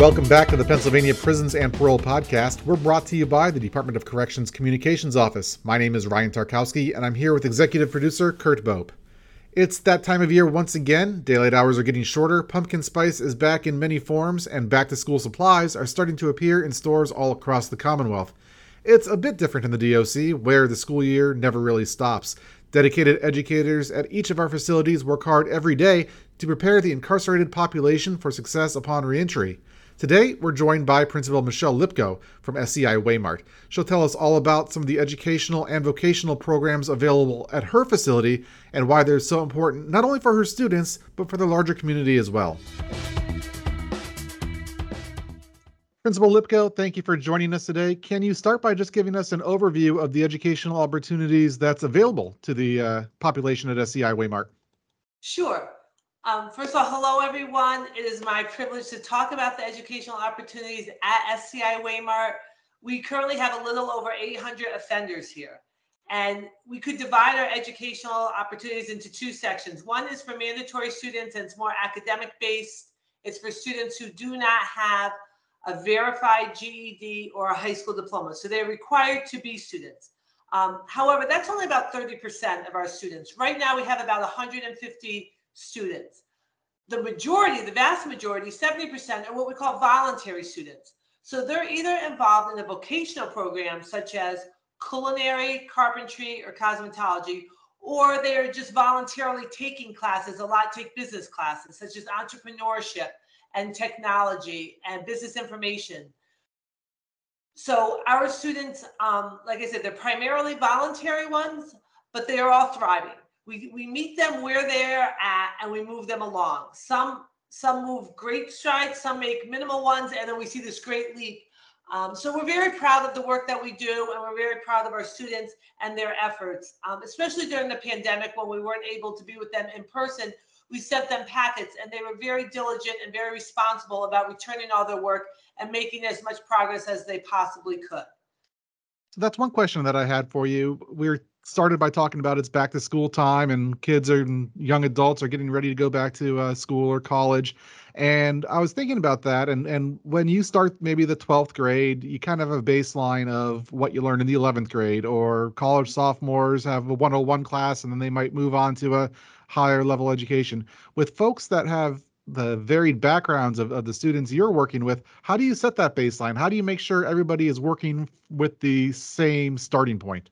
Welcome back to the Pennsylvania Prisons and Parole Podcast. We're brought to you by the Department of Corrections Communications Office. My name is Ryan Tarkowski, and I'm here with executive producer Kurt Bope. It's that time of year once again. Daylight hours are getting shorter, pumpkin spice is back in many forms, and back to school supplies are starting to appear in stores all across the Commonwealth. It's a bit different in the DOC, where the school year never really stops. Dedicated educators at each of our facilities work hard every day to prepare the incarcerated population for success upon reentry. Today, we're joined by Principal Michelle Lipko from SCI Waymart. She'll tell us all about some of the educational and vocational programs available at her facility and why they're so important not only for her students, but for the larger community as well. Principal Lipko, thank you for joining us today. Can you start by just giving us an overview of the educational opportunities that's available to the uh, population at SCI Waymart? Sure. Um, first of all, hello everyone. It is my privilege to talk about the educational opportunities at SCI Waymart. We currently have a little over 800 offenders here. And we could divide our educational opportunities into two sections. One is for mandatory students and it's more academic based. It's for students who do not have a verified GED or a high school diploma. So they're required to be students. Um, however, that's only about 30% of our students. Right now, we have about 150 students. The majority, the vast majority, 70% are what we call voluntary students. So they're either involved in a vocational program such as culinary, carpentry, or cosmetology, or they're just voluntarily taking classes. A lot take business classes such as entrepreneurship, and technology and business information. So our students, um, like I said, they're primarily voluntary ones, but they are all thriving. We, we meet them where they're at and we move them along. Some some move great strides, some make minimal ones, and then we see this great leap. Um, so we're very proud of the work that we do, and we're very proud of our students and their efforts, um, especially during the pandemic when we weren't able to be with them in person we sent them packets and they were very diligent and very responsible about returning all their work and making as much progress as they possibly could. So that's one question that I had for you. We are started by talking about it's back to school time and kids and young adults are getting ready to go back to uh, school or college. And I was thinking about that. And, and when you start maybe the 12th grade, you kind of have a baseline of what you learned in the 11th grade, or college sophomores have a 101 class and then they might move on to a higher level education. With folks that have the varied backgrounds of, of the students you're working with, how do you set that baseline? How do you make sure everybody is working with the same starting point?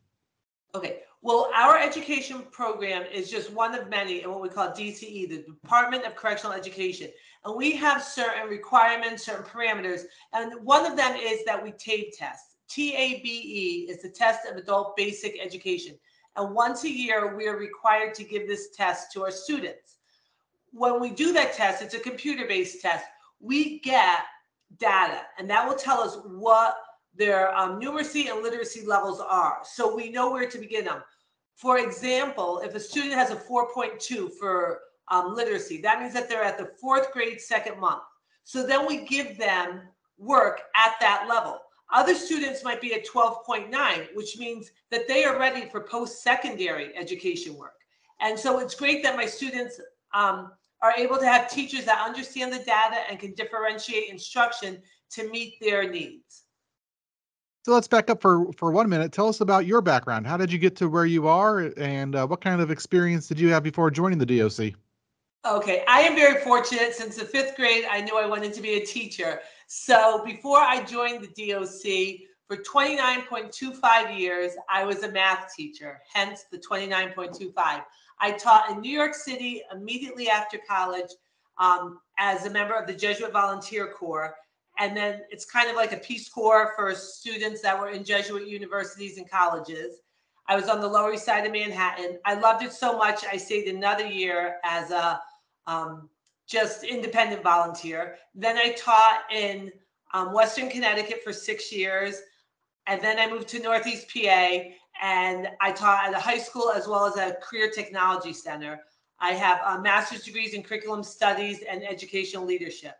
Okay. Well, our education program is just one of many in what we call DCE, the Department of Correctional Education. And we have certain requirements, certain parameters. And one of them is that we TABE test. TABE is the test of adult basic education. And once a year, we are required to give this test to our students. When we do that test, it's a computer based test. We get data, and that will tell us what their um, numeracy and literacy levels are. So we know where to begin them. For example, if a student has a 4.2 for um, literacy, that means that they're at the fourth grade, second month. So then we give them work at that level. Other students might be at 12.9, which means that they are ready for post-secondary education work. And so it's great that my students um, are able to have teachers that understand the data and can differentiate instruction to meet their needs. So let's back up for for one minute. Tell us about your background. How did you get to where you are, and uh, what kind of experience did you have before joining the DOC? Okay, I am very fortunate. Since the fifth grade, I knew I wanted to be a teacher. So before I joined the DOC, for 29.25 years, I was a math teacher, hence the 29.25. I taught in New York City immediately after college um, as a member of the Jesuit Volunteer Corps. And then it's kind of like a Peace Corps for students that were in Jesuit universities and colleges. I was on the Lower East Side of Manhattan. I loved it so much, I stayed another year as a um, just independent volunteer. Then I taught in um, Western Connecticut for six years. And then I moved to Northeast PA and I taught at a high school as well as a career technology center. I have a master's degrees in curriculum studies and educational leadership.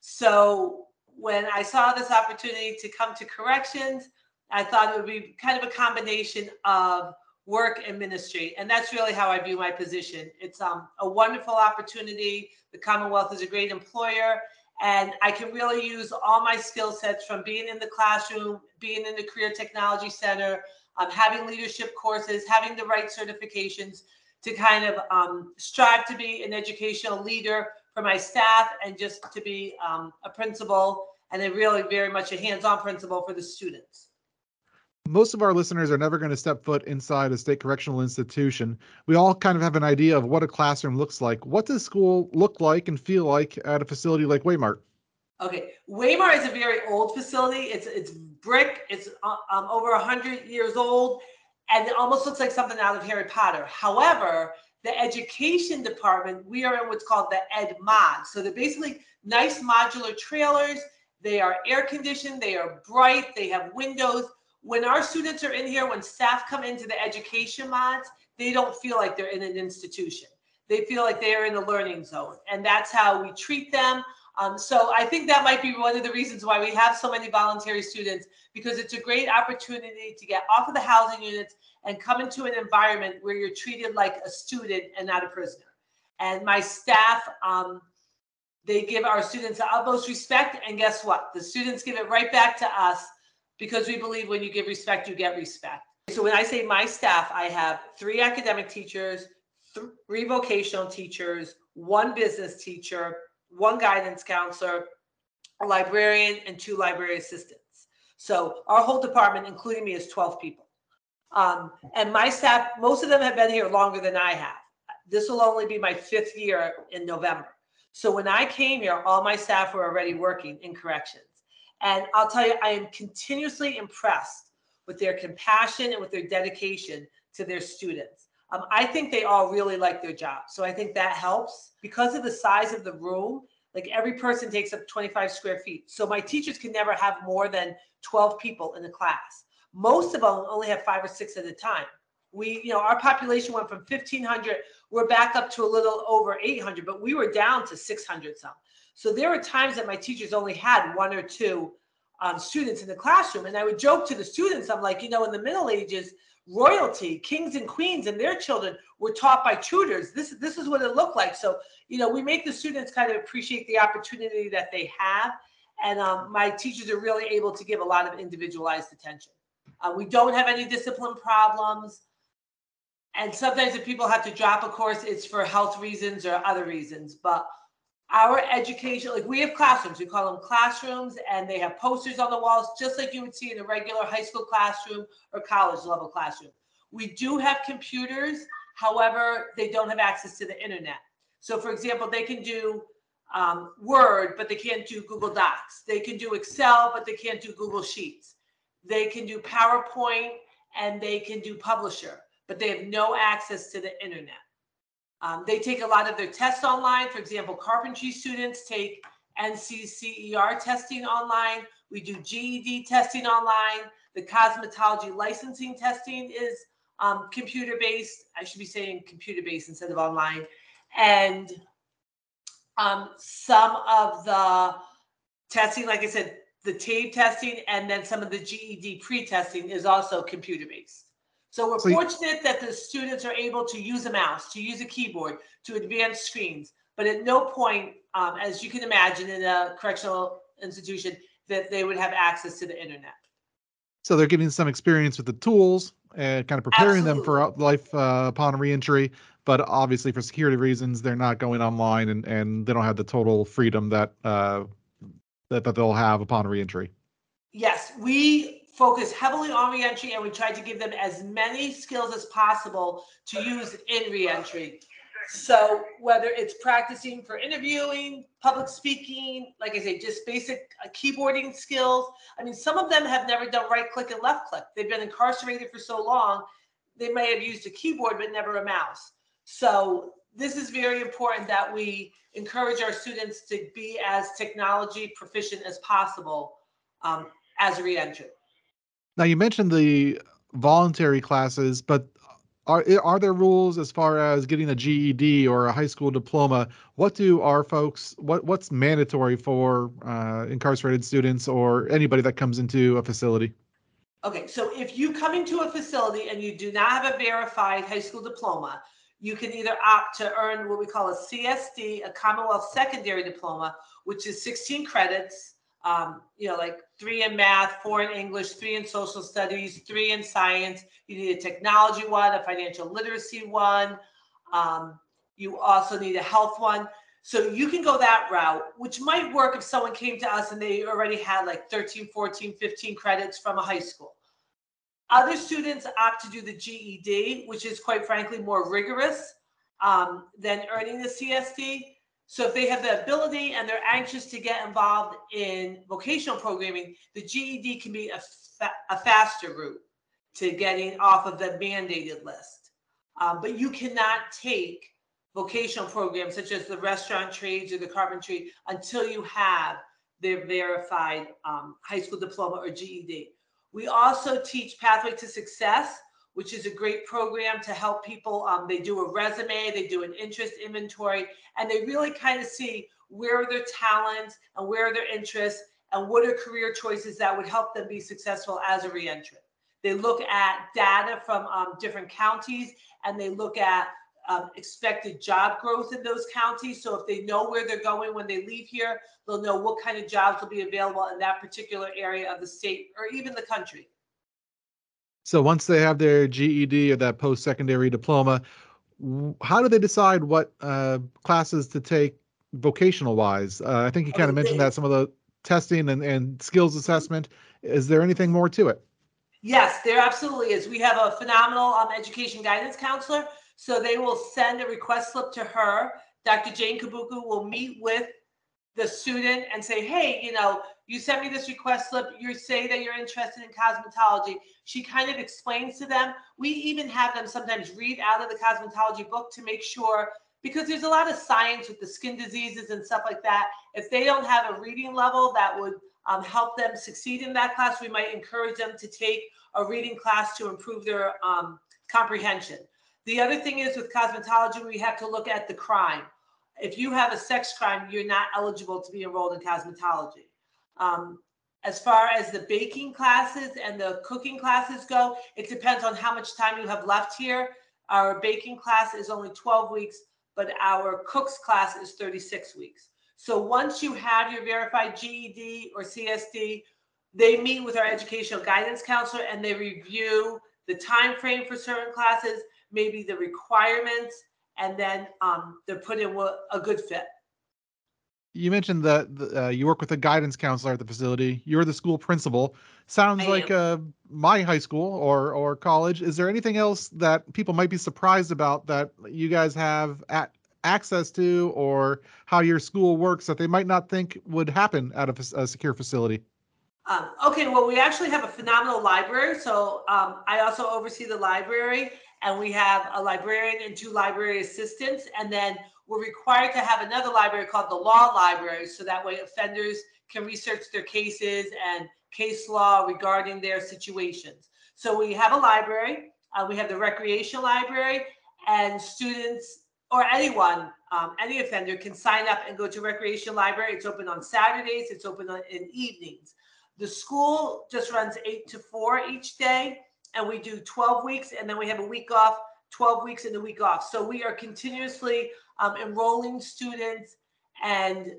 So when I saw this opportunity to come to corrections, I thought it would be kind of a combination of work and ministry. And that's really how I view my position. It's um, a wonderful opportunity. The Commonwealth is a great employer. And I can really use all my skill sets from being in the classroom, being in the Career Technology Center, um, having leadership courses, having the right certifications to kind of um, strive to be an educational leader for my staff and just to be um, a principal and a really very much a hands-on principal for the students. Most of our listeners are never going to step foot inside a state correctional institution. We all kind of have an idea of what a classroom looks like. What does school look like and feel like at a facility like Waymart? Okay, Waymart is a very old facility. It's it's brick. It's uh, um, over hundred years old, and it almost looks like something out of Harry Potter. However, the education department, we are in what's called the Ed Mod. So they're basically nice modular trailers. They are air conditioned. They are bright. They have windows. When our students are in here, when staff come into the education mods, they don't feel like they're in an institution. They feel like they are in a learning zone, and that's how we treat them. Um, so I think that might be one of the reasons why we have so many voluntary students because it's a great opportunity to get off of the housing units and come into an environment where you're treated like a student and not a prisoner. And my staff, um, they give our students the utmost respect. And guess what? The students give it right back to us because we believe when you give respect, you get respect. So when I say my staff, I have three academic teachers, three vocational teachers, one business teacher, one guidance counselor, a librarian, and two library assistants. So our whole department, including me, is 12 people. Um, and my staff, most of them have been here longer than I have. This will only be my fifth year in November. So when I came here, all my staff were already working in corrections. And I'll tell you, I am continuously impressed with their compassion and with their dedication to their students. Um, I think they all really like their job. So I think that helps because of the size of the room. Like every person takes up 25 square feet. So my teachers can never have more than 12 people in the class. Most of them only have five or six at a time. We, you know, our population went from 1,500, we're back up to a little over 800, but we were down to 600 some. So there were times that my teachers only had one or two um, students in the classroom. And I would joke to the students, I'm like, you know, in the Middle Ages, royalty, kings and queens and their children were taught by tutors. This, this is what it looked like. So, you know, we make the students kind of appreciate the opportunity that they have. And um, my teachers are really able to give a lot of individualized attention. Uh, we don't have any discipline problems. And sometimes if people have to drop a course, it's for health reasons or other reasons. But our education, like we have classrooms, we call them classrooms, and they have posters on the walls, just like you would see in a regular high school classroom or college level classroom. We do have computers, however, they don't have access to the internet. So, for example, they can do um, Word, but they can't do Google Docs. They can do Excel, but they can't do Google Sheets. They can do PowerPoint and they can do Publisher, but they have no access to the internet. Um, they take a lot of their tests online. For example, carpentry students take NCCER testing online. We do GED testing online. The cosmetology licensing testing is um, computer based. I should be saying computer based instead of online. And um, some of the testing, like I said, the TABE testing and then some of the GED pre testing is also computer based. So we're so fortunate that the students are able to use a mouse, to use a keyboard, to advance screens. But at no point, um, as you can imagine, in a correctional institution, that they would have access to the internet. So they're getting some experience with the tools and kind of preparing Absolutely. them for life uh, upon reentry. But obviously, for security reasons, they're not going online, and, and they don't have the total freedom that uh, that, that they'll have upon reentry. Yes, we focus heavily on reentry and we try to give them as many skills as possible to use in reentry. So whether it's practicing for interviewing, public speaking, like I say, just basic uh, keyboarding skills. I mean, some of them have never done right click and left click. They've been incarcerated for so long, they may have used a keyboard but never a mouse. So this is very important that we encourage our students to be as technology proficient as possible um, as a reentry. Now you mentioned the voluntary classes, but are are there rules as far as getting a GED or a high school diploma? What do our folks what what's mandatory for uh, incarcerated students or anybody that comes into a facility? Okay, so if you come into a facility and you do not have a verified high school diploma, you can either opt to earn what we call a CSD, a Commonwealth Secondary Diploma, which is 16 credits, um, you know, like three in math, four in English, three in social studies, three in science. You need a technology one, a financial literacy one. Um, you also need a health one. So you can go that route, which might work if someone came to us and they already had like 13, 14, 15 credits from a high school. Other students opt to do the GED, which is quite frankly more rigorous um, than earning the CSD. So if they have the ability and they're anxious to get involved in vocational programming, the GED can be a, fa- a faster route to getting off of the mandated list. Um, but you cannot take vocational programs such as the restaurant trades or the carpentry until you have their verified um, high school diploma or GED. We also teach Pathway to Success, which is a great program to help people. Um, they do a resume, they do an interest inventory, and they really kind of see where are their talents and where are their interests and what are career choices that would help them be successful as a reentrant. They look at data from um, different counties and they look at um, expected job growth in those counties. So if they know where they're going when they leave here, they'll know what kind of jobs will be available in that particular area of the state or even the country. So once they have their GED or that post-secondary diploma, how do they decide what uh, classes to take vocational wise? Uh, I think you kind of mentioned that some of the testing and, and skills assessment. Is there anything more to it? Yes, there absolutely is. We have a phenomenal um, education guidance counselor so they will send a request slip to her. Dr. Jane Kabuku will meet with the student and say, hey, you know, you sent me this request slip. You say that you're interested in cosmetology. She kind of explains to them. We even have them sometimes read out of the cosmetology book to make sure, because there's a lot of science with the skin diseases and stuff like that. If they don't have a reading level that would um, help them succeed in that class, we might encourage them to take a reading class to improve their um, comprehension. The other thing is with cosmetology, we have to look at the crime. If you have a sex crime, you're not eligible to be enrolled in cosmetology. Um, as far as the baking classes and the cooking classes go, it depends on how much time you have left here. Our baking class is only 12 weeks, but our cooks class is 36 weeks. So once you have your verified GED or CSD, they meet with our educational guidance counselor and they review the time frame for certain classes maybe the requirements, and then um, they're put in a good fit. You mentioned that uh, you work with a guidance counselor at the facility. You're the school principal. Sounds I like uh, my high school or or college. Is there anything else that people might be surprised about that you guys have at access to, or how your school works that they might not think would happen of a, a secure facility? Um, okay, well, we actually have a phenomenal library. So um, I also oversee the library, and we have a librarian and two library assistants. And then we're required to have another library called the law library, so that way offenders can research their cases and case law regarding their situations. So we have a library, uh, we have the recreation library, and students or anyone, um, any offender can sign up and go to recreation library. It's open on Saturdays, it's open on, in evenings. The school just runs eight to four each day, and we do 12 weeks, and then we have a week off, 12 weeks and a week off. So we are continuously um, enrolling students and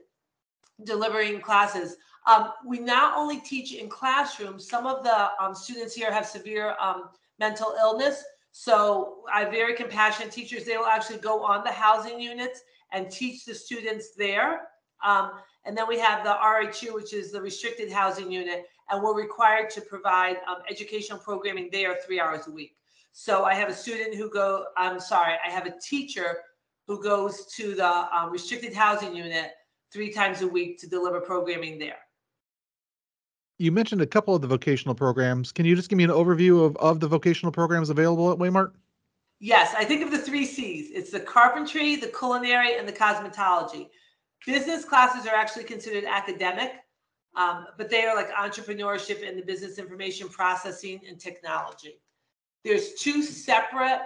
delivering classes. Um, we not only teach in classrooms, some of the um, students here have severe um, mental illness. So I have very compassionate teachers. They will actually go on the housing units and teach the students there. Um, and then we have the RHU, which is the restricted housing unit, and we're required to provide um, educational programming there three hours a week. So I have a student who go, I'm sorry, I have a teacher who goes to the um, restricted housing unit three times a week to deliver programming there. You mentioned a couple of the vocational programs. Can you just give me an overview of, of the vocational programs available at Waymart? Yes, I think of the three C's. It's the carpentry, the culinary, and the cosmetology. Business classes are actually considered academic, um, but they are like entrepreneurship and the business information processing and technology. There's two separate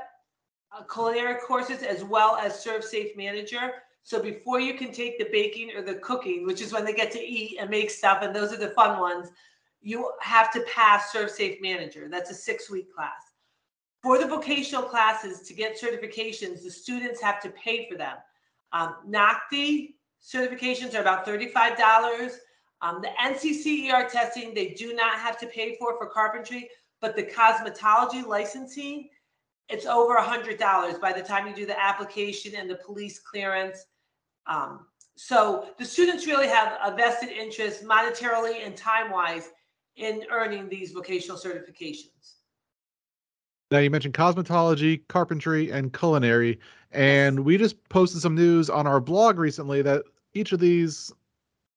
uh, culinary courses as well as ServSafe Manager. So before you can take the baking or the cooking, which is when they get to eat and make stuff, and those are the fun ones, you have to pass ServSafe Manager. That's a six week class. For the vocational classes to get certifications, the students have to pay for them. Um, NOCTI certifications are about $35. Um, the NCCER testing, they do not have to pay for for carpentry, but the cosmetology licensing, it's over $100 by the time you do the application and the police clearance. Um, so the students really have a vested interest monetarily and time wise in earning these vocational certifications. Now you mentioned cosmetology, carpentry, and culinary, and we just posted some news on our blog recently that each of these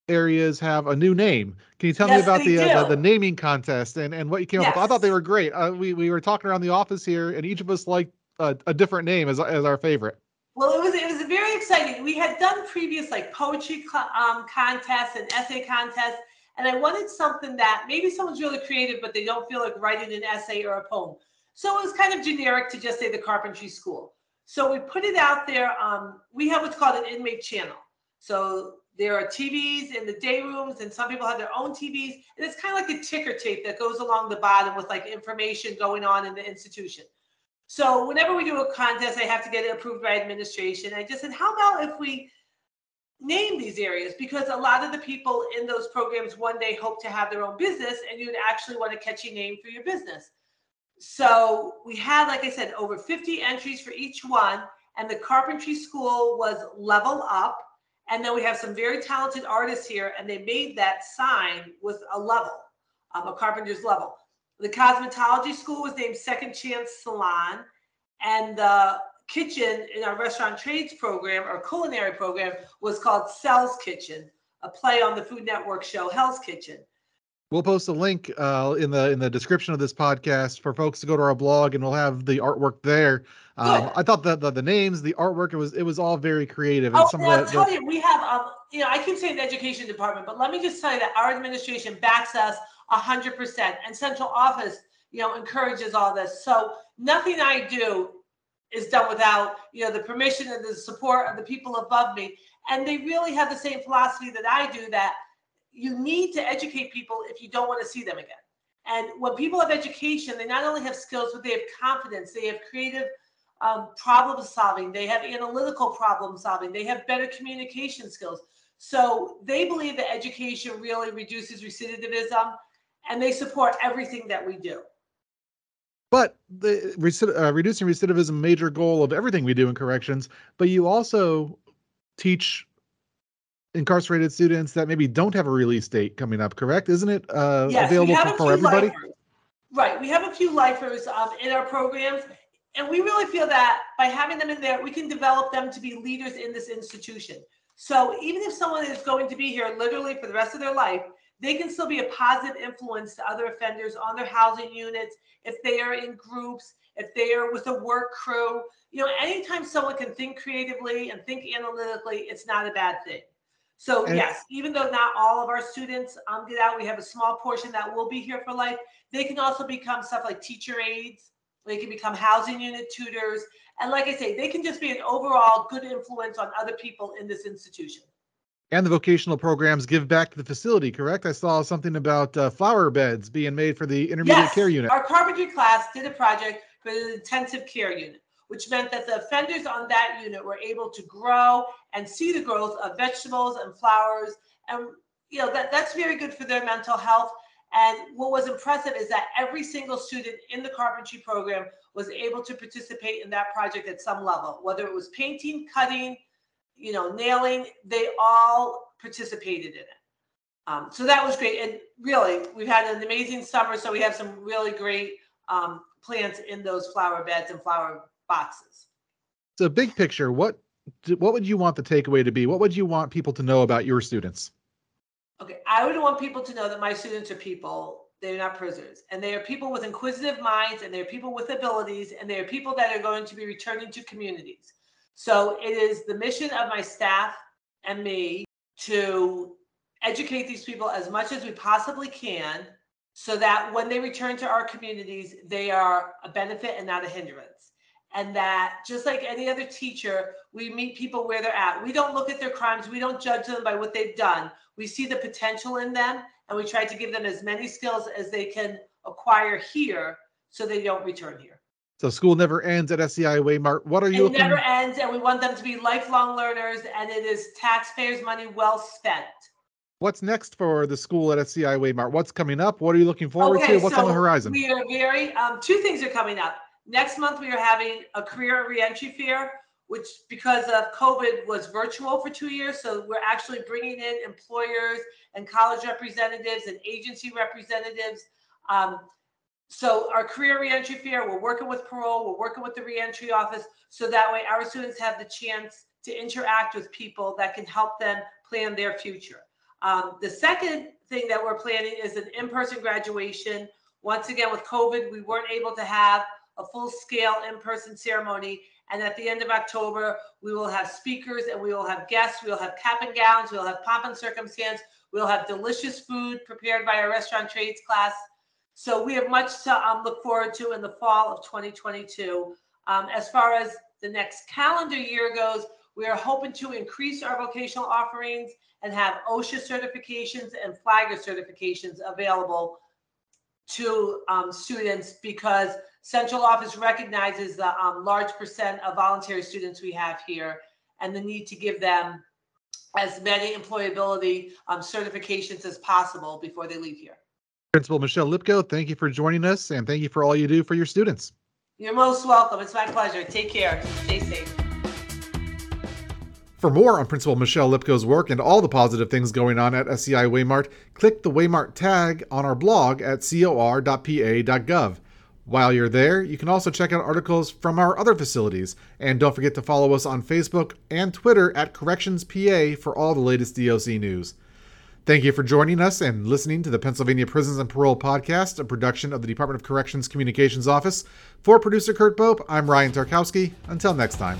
areas have a new name. Can you tell Yes, me about the, uh, the the naming contest and and what you came up with? I thought they were great. Uh, we we were talking around the office here, and each of us liked a, a different name as as our favorite. Well, it was it was very exciting. We had done previous like poetry um, contests and essay contests, and I wanted something that maybe someone's really creative, but they don't feel like writing an essay or a poem. So it was kind of generic to just say the carpentry school. So we put it out there. Um, we have what's called an inmate channel. So there are TVs in the day rooms, and some people have their own TVs, and it's kind of like a ticker tape that goes along the bottom with like information going on in the institution. So whenever we do a contest, I have to get it approved by administration. I just said, how about if we name these areas? Because a lot of the people in those programs one day hope to have their own business, and you'd actually want a catchy name for your business. So we had, like I said, over 50 entries for each one, and the carpentry school was level up. And then we have some very talented artists here, and they made that sign with a level, um, a carpenter's level. The cosmetology school was named Second Chance Salon, and the kitchen in our restaurant trades program or culinary program was called Cell's Kitchen, a play on the Food Network show Hell's Kitchen. We'll post a link uh, in the in the description of this podcast for folks to go to our blog, and we'll have the artwork there. Um, I thought the, the the names, the artwork, it was it was all very creative, and Oh, some I'll tell the you, we have, um, you know, I can say the education department, but let me just tell you that our administration backs us a hundred percent, and central office, you know, encourages all this. So nothing I do is done without, you know, the permission and the support of the people above me. And they really have the same philosophy that I do. That you need to educate people if you don't want to see them again. And when people have education, they not only have skills, but they have confidence. They have creative um, problem solving. They have analytical problem solving. They have better communication skills. So they believe that education really reduces recidivism, and they support everything that we do. but the uh, reducing recidivism major goal of everything we do in corrections but you also teach incarcerated students that maybe don't have a release date coming up correct isn't it uh, yes, we available have for, a for few everybody lifers. Right, we have a few lifers um, in our programs, and we really feel that by having them in there, we can develop them to be leaders in this institution. So even if someone is going to be here literally for the rest of their life, they can still be a positive influence to other offenders on their housing units, if they are in groups, if they are with a work crew. You know, anytime someone can think creatively and think analytically, it's not a bad thing. So And- yes, even though not all of our students um, get out, we have a small portion that will be here for life. They can also become stuff like teacher aides. They can become housing unit tutors. And like I say, they can just be an overall good influence on other people in this institution. and the vocational programs give back to the facility correct i saw something about uh, flower beds being made for the intermediate Yes, care unit our carpentry class did a project for the intensive care unit, which meant that the offenders on that unit were able to grow and see the growth of vegetables and flowers. And, you know, that, that's very good for their mental health. And what was impressive is that every single student in the carpentry program was able to participate in that project at some level, whether it was painting, cutting, you know, nailing, they all participated in it. Um, so that was great. And really, we've had an amazing summer. So we have some really great um, plants in those flower beds and flower boxes. so big picture what what would you want the takeaway to be what would you want people to know about your students Okay, I would want people to know that my students are people. They're not prisoners. And they are people with inquisitive minds, and they're people with abilities, and they are people that are going to be returning to communities. So it is the mission of my staff and me to educate these people as much as we possibly can so that when they return to our communities, they are a benefit and not a hindrance. And that just like any other teacher, we meet people where they're at. We don't look at their crimes, we don't judge them by what they've done. We see the potential in them and we try to give them as many skills as they can acquire here so they don't return here. So school never ends at SCI Waymart. What are you It looking? never ends, and we want them to be lifelong learners, and it is taxpayers' money well spent. What's next for the school at SCI Waymart? What's coming up? What are you looking forward to? What's on the horizon? We are very um, two things are coming up. Next month we are having a career reentry fair, which because of COVID was virtual for two years. So we're actually bringing in employers and college representatives and agency representatives. Um, so our career reentry fair, we're working with parole, we're working with the reentry office, so that way our students have the chance to interact with people that can help them plan their future. Um, the second thing that we're planning is an in-person graduation. Once again, with COVID, we weren't able to have a full-scale in-person ceremony. And at the end of October, we will have speakers and we will have guests. We'll have cap and gowns. We'll have pomp and circumstance. We'll have delicious food prepared by our restaurant trades class. So we have much to um, look forward to in the fall of 2022. Um, as far as the next calendar year goes, we are hoping to increase our vocational offerings and have OSHA certifications and Flagger certifications available to um, students because central office recognizes the um, large percent of voluntary students we have here and the need to give them as many employability um, certifications as possible before they leave here. Principal Michelle Lipko, thank you for joining us and thank you for all you do for your students. You're most welcome. It's my pleasure. Take care. Stay safe. For more on Principal Michelle Lipko's work and all the positive things going on at SCI Waymart, click the Waymart tag on our blog at cor.pa.gov. While you're there, you can also check out articles from our other facilities, and don't forget to follow us on Facebook and Twitter at CorrectionsPA for all the latest DOC news. Thank you for joining us and listening to the Pennsylvania Prisons and Parole Podcast, a production of the Department of Corrections Communications Office. For producer Kurt Bope, I'm Ryan Tarkowski. Until next time.